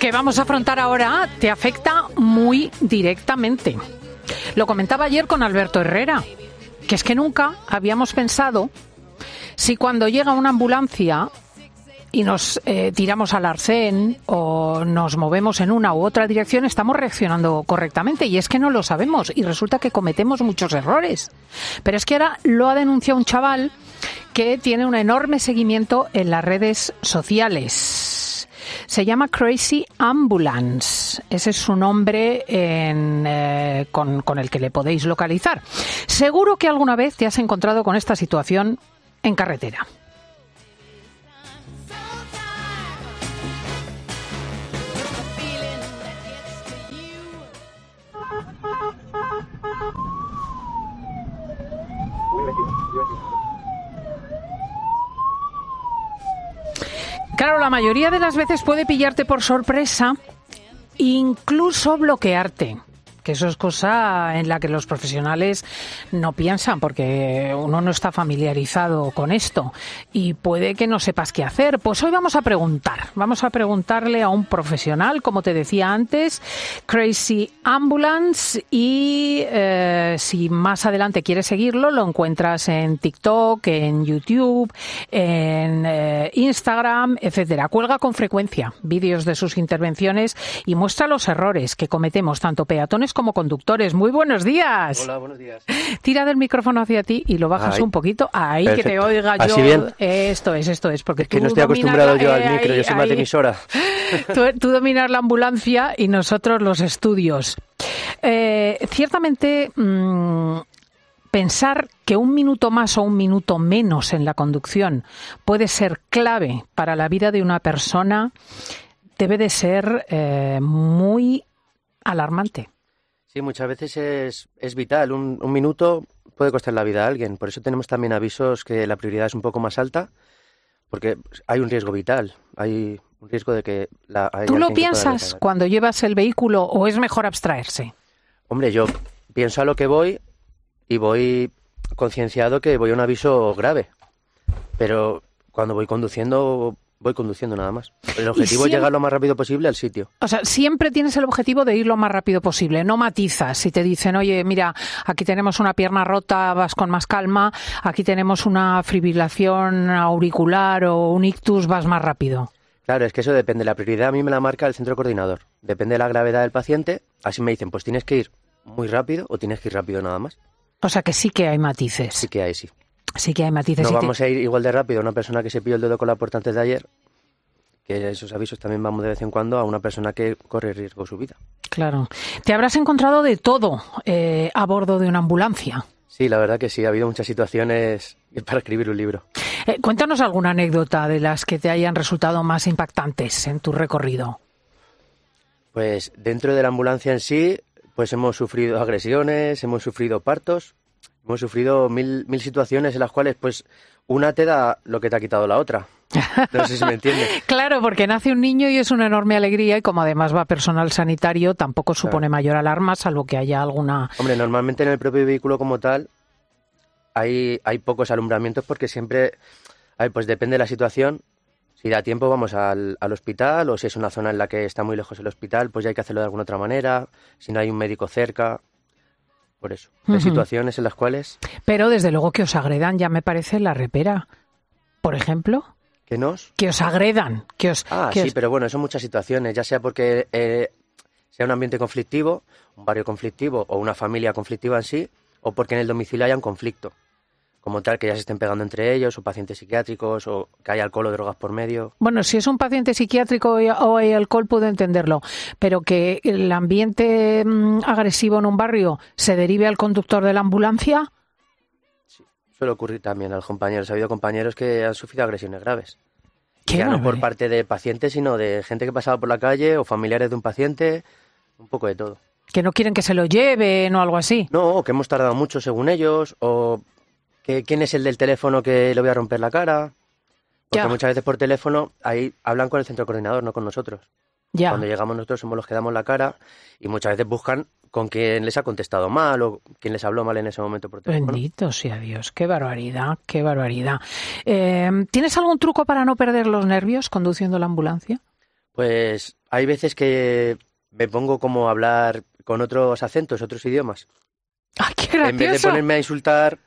Que vamos a afrontar ahora te afecta muy directamente. Lo comentaba ayer con Alberto Herrera, que es que nunca habíamos pensado si cuando llega una ambulancia y nos eh, tiramos al arcén o nos movemos en una u otra dirección, estamos reaccionando correctamente. Y es que no lo sabemos y resulta que cometemos muchos errores. Pero es que ahora lo ha denunciado un chaval que tiene un enorme seguimiento en las redes sociales. Se llama Crazy Ambulance. Ese es su nombre eh, con, con el que le podéis localizar. Seguro que alguna vez te has encontrado con esta situación en carretera. La mayoría de las veces puede pillarte por sorpresa, incluso bloquearte que eso es cosa en la que los profesionales no piensan porque uno no está familiarizado con esto y puede que no sepas qué hacer. Pues hoy vamos a preguntar, vamos a preguntarle a un profesional, como te decía antes, Crazy Ambulance y eh, si más adelante quieres seguirlo, lo encuentras en TikTok, en YouTube, en eh, Instagram, etcétera. Cuelga con frecuencia vídeos de sus intervenciones y muestra los errores que cometemos tanto peatones como conductores. Muy buenos días. Hola, buenos días. Tira del micrófono hacia ti y lo bajas un poquito. Ahí que te oiga yo. ¿Así bien? Esto es, esto es. Porque es que no estoy acostumbrado yo al micro, yo soy más de emisora. Tú, tú, dominas la ambulancia y nosotros los estudios. Eh, ciertamente. Mmm, pensar que un minuto más o un minuto menos en la conducción puede ser clave para la vida de una persona debe de ser eh, muy alarmante. Sí, muchas veces es, es vital. Un, un, minuto puede costar la vida a alguien. Por eso tenemos también avisos que la prioridad es un poco más alta, porque hay un riesgo vital. Hay un riesgo de que la. ¿Tú lo piensas cuando llevas el vehículo o es mejor abstraerse? Hombre, yo pienso a lo que voy y voy concienciado que voy a un aviso grave. Pero cuando voy conduciendo voy conduciendo nada más. El objetivo es llegar lo más rápido posible al sitio. O sea, siempre tienes el objetivo de ir lo más rápido posible, no matizas. Si te dicen, oye, mira, aquí tenemos una pierna rota, vas con más calma, aquí tenemos una fibrilación auricular o un ictus, vas más rápido. Claro, es que eso depende. La prioridad a mí me la marca el centro coordinador. Depende de la gravedad del paciente. Así me dicen, pues tienes que ir muy rápido o tienes que ir rápido nada más. O sea que sí que hay matices. Sí que hay, sí. Sí que hay matices. No vamos a ir igual de rápido a una persona que se pilló el dedo con la puerta antes de ayer, que esos avisos también vamos de vez en cuando a una persona que corre riesgo su vida. Claro. Te habrás encontrado de todo eh, a bordo de una ambulancia. Sí, la verdad que sí, ha habido muchas situaciones para escribir un libro. Eh, cuéntanos alguna anécdota de las que te hayan resultado más impactantes en tu recorrido. Pues dentro de la ambulancia en sí, pues hemos sufrido agresiones, hemos sufrido partos, hemos sufrido mil, mil situaciones en las cuales pues una te da lo que te ha quitado la otra. No sé si me entiendes. claro, porque nace un niño y es una enorme alegría y como además va personal sanitario tampoco supone claro. mayor alarma salvo que haya alguna... Hombre, normalmente en el propio vehículo como tal hay, hay pocos alumbramientos porque siempre, hay, pues depende de la situación, si da tiempo vamos al, al, hospital o si es una zona en la que está muy lejos el hospital, pues ya hay que hacerlo de alguna otra manera, si no hay un médico cerca, por eso. Hay uh -huh. situaciones en las cuales... Pero desde luego que os agredan ya me parece la repera, por ejemplo. ¿Que nos? Que os agredan. Que os, ah, que sí, os... pero bueno, son muchas situaciones, ya sea porque eh, sea un ambiente conflictivo, un barrio conflictivo o una familia conflictiva en sí, o porque en el domicilio haya un conflicto como tal, que ya se estén pegando entre ellos, o pacientes psiquiátricos, o que haya alcohol o drogas por medio. Bueno, si es un paciente psiquiátrico o hay alcohol, puedo entenderlo, pero que el ambiente mmm, agresivo en un barrio se derive al conductor de la ambulancia. Sí, suele ocurrir también a los compañeros. Ha habido compañeros que han sufrido agresiones graves. ¿Qué ya no por parte de pacientes, sino de gente que pasaba por la calle o familiares de un paciente, un poco de todo. Que no quieren que se lo lleven o algo así. No, o que hemos tardado mucho según ellos, o quién es el del teléfono que le voy a romper la cara. Porque ya. muchas veces por teléfono ahí hablan con el centro coordinador, no con nosotros. Ya. Cuando llegamos nosotros somos los que damos la cara y muchas veces buscan con quién les ha contestado mal o quién les habló mal en ese momento por teléfono. Bendito sea Dios, qué barbaridad, qué barbaridad. Eh, ¿Tienes algún truco para no perder los nervios conduciendo la ambulancia? Pues hay veces que me pongo como a hablar con otros acentos, otros idiomas. ¡Ay, qué En vez de gracioso! ponerme a insultar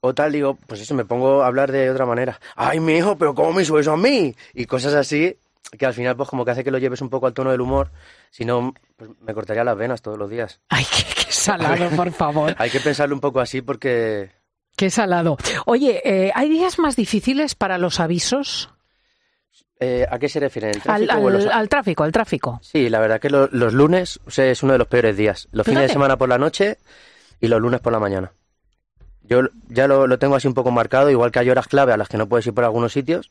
o tal, digo, pues eso, me pongo a hablar de otra manera. ¡Ay, mi hijo, pero cómo me subes a mí! Y cosas así que al final pues como que hace que lo lleves un poco al tono del humor, si no, pues me cortaría las venas todos los días. ¡Ay, qué, qué salado, por favor! Hay que pensarlo un poco así porque ¡Qué salado! Oye, eh, ¿hay días más difíciles para los avisos? eh, ¿a qué se refiere? ¿El Al, tráfico al- los- al tráfico, al tráfico. Sí, la verdad que lo- los lunes o sea, es uno de los peores días. Los fines de semana por la noche y los lunes por la mañana. Yo ya lo, lo tengo así un poco marcado, igual que hay horas clave a las que no puedes ir por algunos sitios,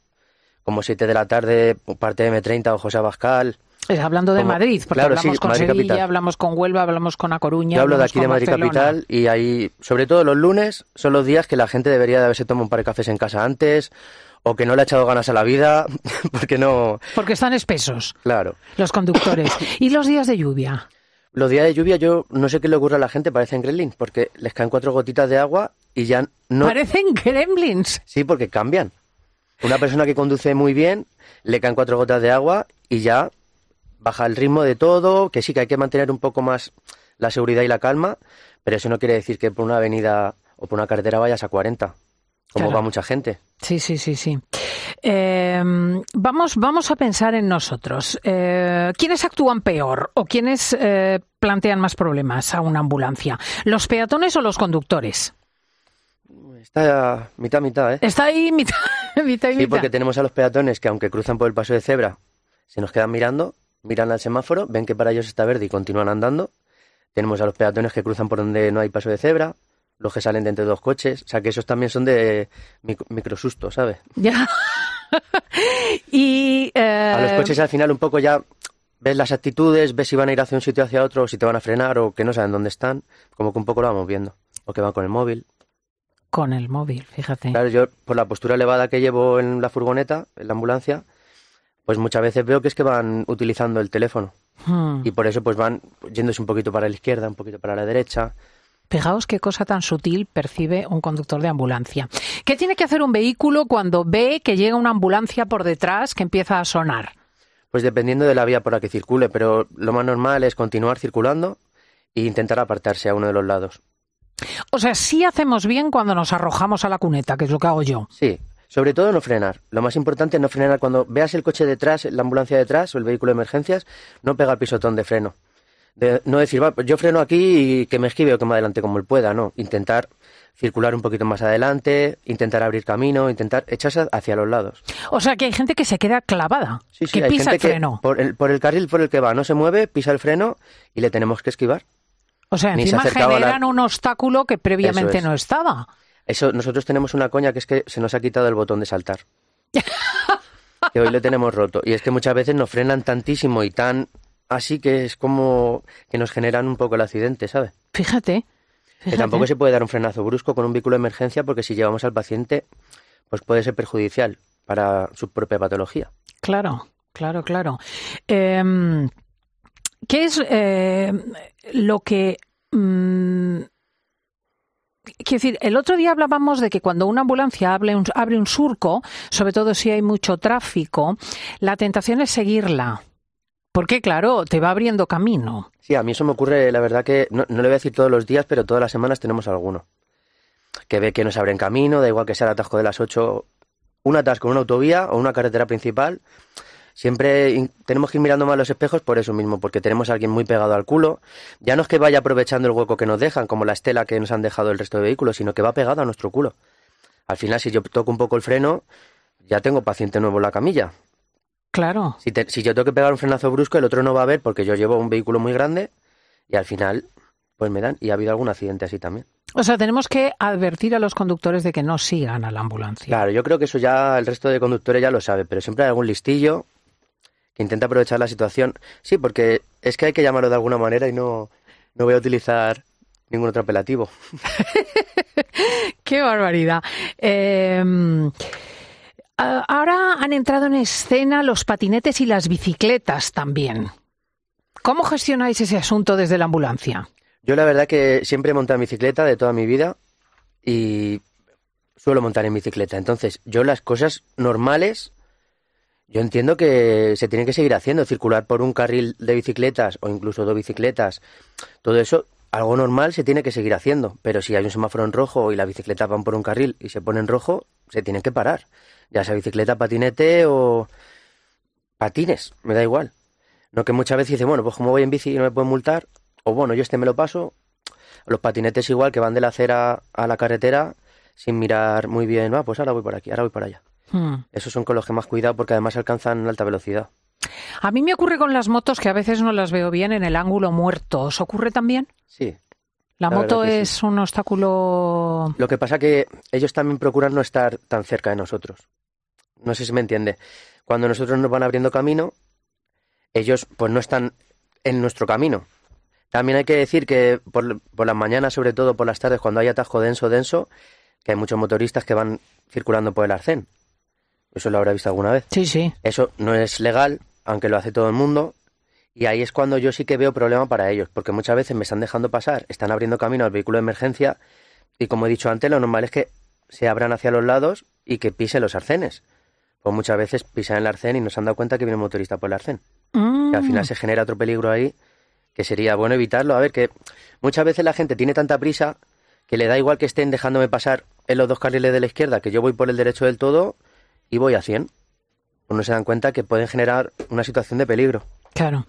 como 7 de la tarde, parte de M30 o José Abascal. Es hablando de Como- Madrid, porque claro, hablamos sí, con Madrid Sevilla, capital. hablamos con Huelva, hablamos con A Coruña. Yo hablo de aquí de Madrid Barcelona. capital y ahí, sobre todo los lunes, son los días que la gente debería de haberse tomado un par de cafés en casa antes o que no le ha echado ganas a la vida, porque no, Porque están espesos claro. los conductores. ¿Y los días de lluvia? Los días de lluvia yo no sé qué le ocurre a la gente, parecen gremlins, porque les caen cuatro gotitas de agua y ya no... Parecen gremlins. Sí, porque cambian. Una persona que conduce muy bien, le caen cuatro gotas de agua y ya baja el ritmo de todo, que sí que hay que mantener un poco más la seguridad y la calma, pero eso no quiere decir que por una avenida o por una carretera vayas a 40, como Claro. va mucha gente. Sí, sí, sí, sí. Eh, vamos, vamos a pensar en nosotros. Eh, ¿Quiénes actúan peor o quiénes eh, plantean más problemas a una ambulancia? ¿Los peatones o los conductores? Está mitad mitad, ¿eh? Está ahí mitad, mitad y Sí, mitad. porque tenemos a los peatones que aunque cruzan por el paso de cebra, se nos quedan mirando, miran al semáforo, ven que para ellos está verde y continúan andando. Tenemos a los peatones que cruzan por donde no hay paso de cebra, los que salen de entre dos coches, o sea que esos también son de mic- microsusto, ¿sabes? Ya. y eh, A los coches al final un poco ya ves las actitudes, ves si van a ir hacia un sitio o hacia otro, o si te van a frenar o que no saben dónde están, como que un poco lo vamos viendo. O que van con el móvil. Con el móvil, fíjate. Claro, yo por la postura elevada que llevo en la furgoneta, en la ambulancia, pues muchas veces veo que es que van utilizando el teléfono. Hmm. Y por eso pues van yéndose un poquito para la izquierda, un poquito para la derecha. Fijaos qué cosa tan sutil percibe un conductor de ambulancia. ¿Qué tiene que hacer un vehículo cuando ve que llega una ambulancia por detrás que empieza a sonar? Pues dependiendo de la vía por la que circule, pero lo más normal es continuar circulando e intentar apartarse a uno de los lados. O sea, sí hacemos bien cuando nos arrojamos a la cuneta, que es lo que hago yo. Sí, sobre todo no frenar. Lo más importante es no frenar cuando veas el coche detrás, la ambulancia detrás o el vehículo de emergencias, no pegar pisotón de freno. De- no decir, va, pues yo freno aquí y que me esquive o que me adelante como él pueda, no. Intentar circular un poquito más adelante, intentar abrir camino, intentar echarse hacia los lados. O sea, que hay gente que se queda clavada, Sí, sí, que pisa el freno. el, por el carril por el que va no se mueve, pisa el freno y le tenemos que esquivar. O sea, ni encima la- generan un obstáculo que previamente es. no estaba. Eso, nosotros tenemos una coña que es que se nos ha quitado el botón de saltar. que hoy lo tenemos roto. Y es que muchas veces nos frenan tantísimo y tan así que es como que nos generan un poco el accidente, ¿sabes? Fíjate. Que tampoco se puede dar un frenazo brusco con un vehículo de emergencia porque si llevamos al paciente, pues puede ser perjudicial para su propia patología. Claro, claro, claro. Eh, ¿Qué es eh, lo que... mm, Quiero decir, el otro día hablábamos de que cuando una ambulancia abre un, abre un surco, sobre todo si hay mucho tráfico, la tentación es seguirla. Porque, claro, te va abriendo camino. Sí, a mí eso me ocurre, la verdad que no, no le voy a decir todos los días, pero todas las semanas tenemos alguno. Que ve que nos abren camino, da igual que sea el atasco de las 8, un atasco en una autovía o una carretera principal. Siempre tenemos que ir mirando más los espejos por eso mismo, porque tenemos a alguien muy pegado al culo. Ya no es que vaya aprovechando el hueco que nos dejan, como la estela que nos han dejado el resto de vehículos, sino que va pegado a nuestro culo. Al final, si yo toco un poco el freno, ya tengo paciente nuevo en la camilla. Claro. Si, te- si yo tengo que pegar un frenazo brusco, el otro no va a ver porque yo llevo un vehículo muy grande y al final, pues me dan. Y ha habido algún accidente así también. O sea, tenemos que advertir a los conductores de que no sigan a la ambulancia. Claro, yo creo que eso ya el resto de conductores ya lo sabe, pero siempre hay algún listillo intenta aprovechar la situación. Sí, porque es que hay que llamarlo de alguna manera y no, no voy a utilizar ningún otro apelativo. Qué barbaridad. Eh, a- ahora han entrado en escena los patinetes y las bicicletas también. ¿Cómo gestionáis ese asunto desde la ambulancia? Yo la verdad que siempre he montado en bicicleta de toda mi vida y suelo montar en bicicleta. Entonces, yo las cosas normales Yo entiendo que se tiene que seguir haciendo, circular por un carril de bicicletas o incluso dos bicicletas, todo eso, algo normal se tiene que seguir haciendo, pero si hay un semáforo en rojo y las bicicletas van por un carril y se pone en rojo, se tienen que parar, ya sea bicicleta, patinete o patines, me da igual. No que muchas veces dice, bueno, pues como voy en bici y no me pueden multar, o bueno, yo este me lo paso, los patinetes igual que van de la acera a la carretera sin mirar muy bien, ah, pues ahora voy por aquí, ahora voy por allá. Hmm. Esos son con los que más cuidado porque además alcanzan alta velocidad. A mí me ocurre con las motos que a veces no las veo bien en el ángulo muerto. ¿Os ocurre también? Sí. La, moto es un obstáculo. Lo que pasa que ellos también procuran no estar tan cerca de nosotros. No sé si me entiende. Cuando nosotros nos van abriendo camino, ellos pues no están en nuestro camino. También hay que decir que por, por las mañanas, sobre todo por las tardes, cuando hay atajo denso, denso, que hay muchos motoristas que van circulando por el arcén. Eso lo habrá visto alguna vez. Sí, sí. Eso no es legal, aunque lo hace todo el mundo. Y ahí es cuando yo sí que veo problema para ellos, porque muchas veces me están dejando pasar, están abriendo camino al vehículo de emergencia y como he dicho antes, lo normal es que se abran hacia los lados y que pisen los arcenes. Pues muchas veces pisan el arcén y no se han dado cuenta que viene un motorista por el arcén. Y al final mm. se genera otro peligro ahí que sería bueno evitarlo. A ver, que muchas veces la gente tiene tanta prisa que le da igual que estén dejándome pasar en los dos carriles de la izquierda, que yo voy por el derecho del todo y voy a 100. Pues no se dan cuenta que pueden generar una situación de peligro. Claro.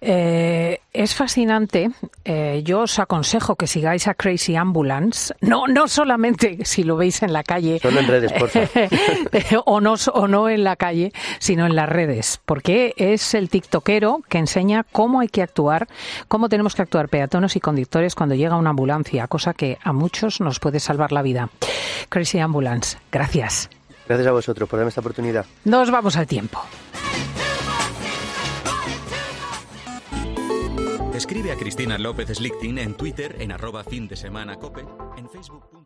Eh, es fascinante. Eh, yo os aconsejo que sigáis a Crazy Ambulance. No, no solamente si lo veis en la calle. Solo en redes, por o, no, o no en la calle, sino en las redes. Porque es el tiktokero que enseña cómo hay que actuar, cómo tenemos que actuar peatones y conductores cuando llega una ambulancia, cosa que a muchos nos puede salvar la vida. Crazy Ambulance, gracias. Gracias a vosotros por darme esta oportunidad. Nos vamos al tiempo. Escribe a Cristina López Slichting en Twitter en arroba fin de semana cope, en Facebook.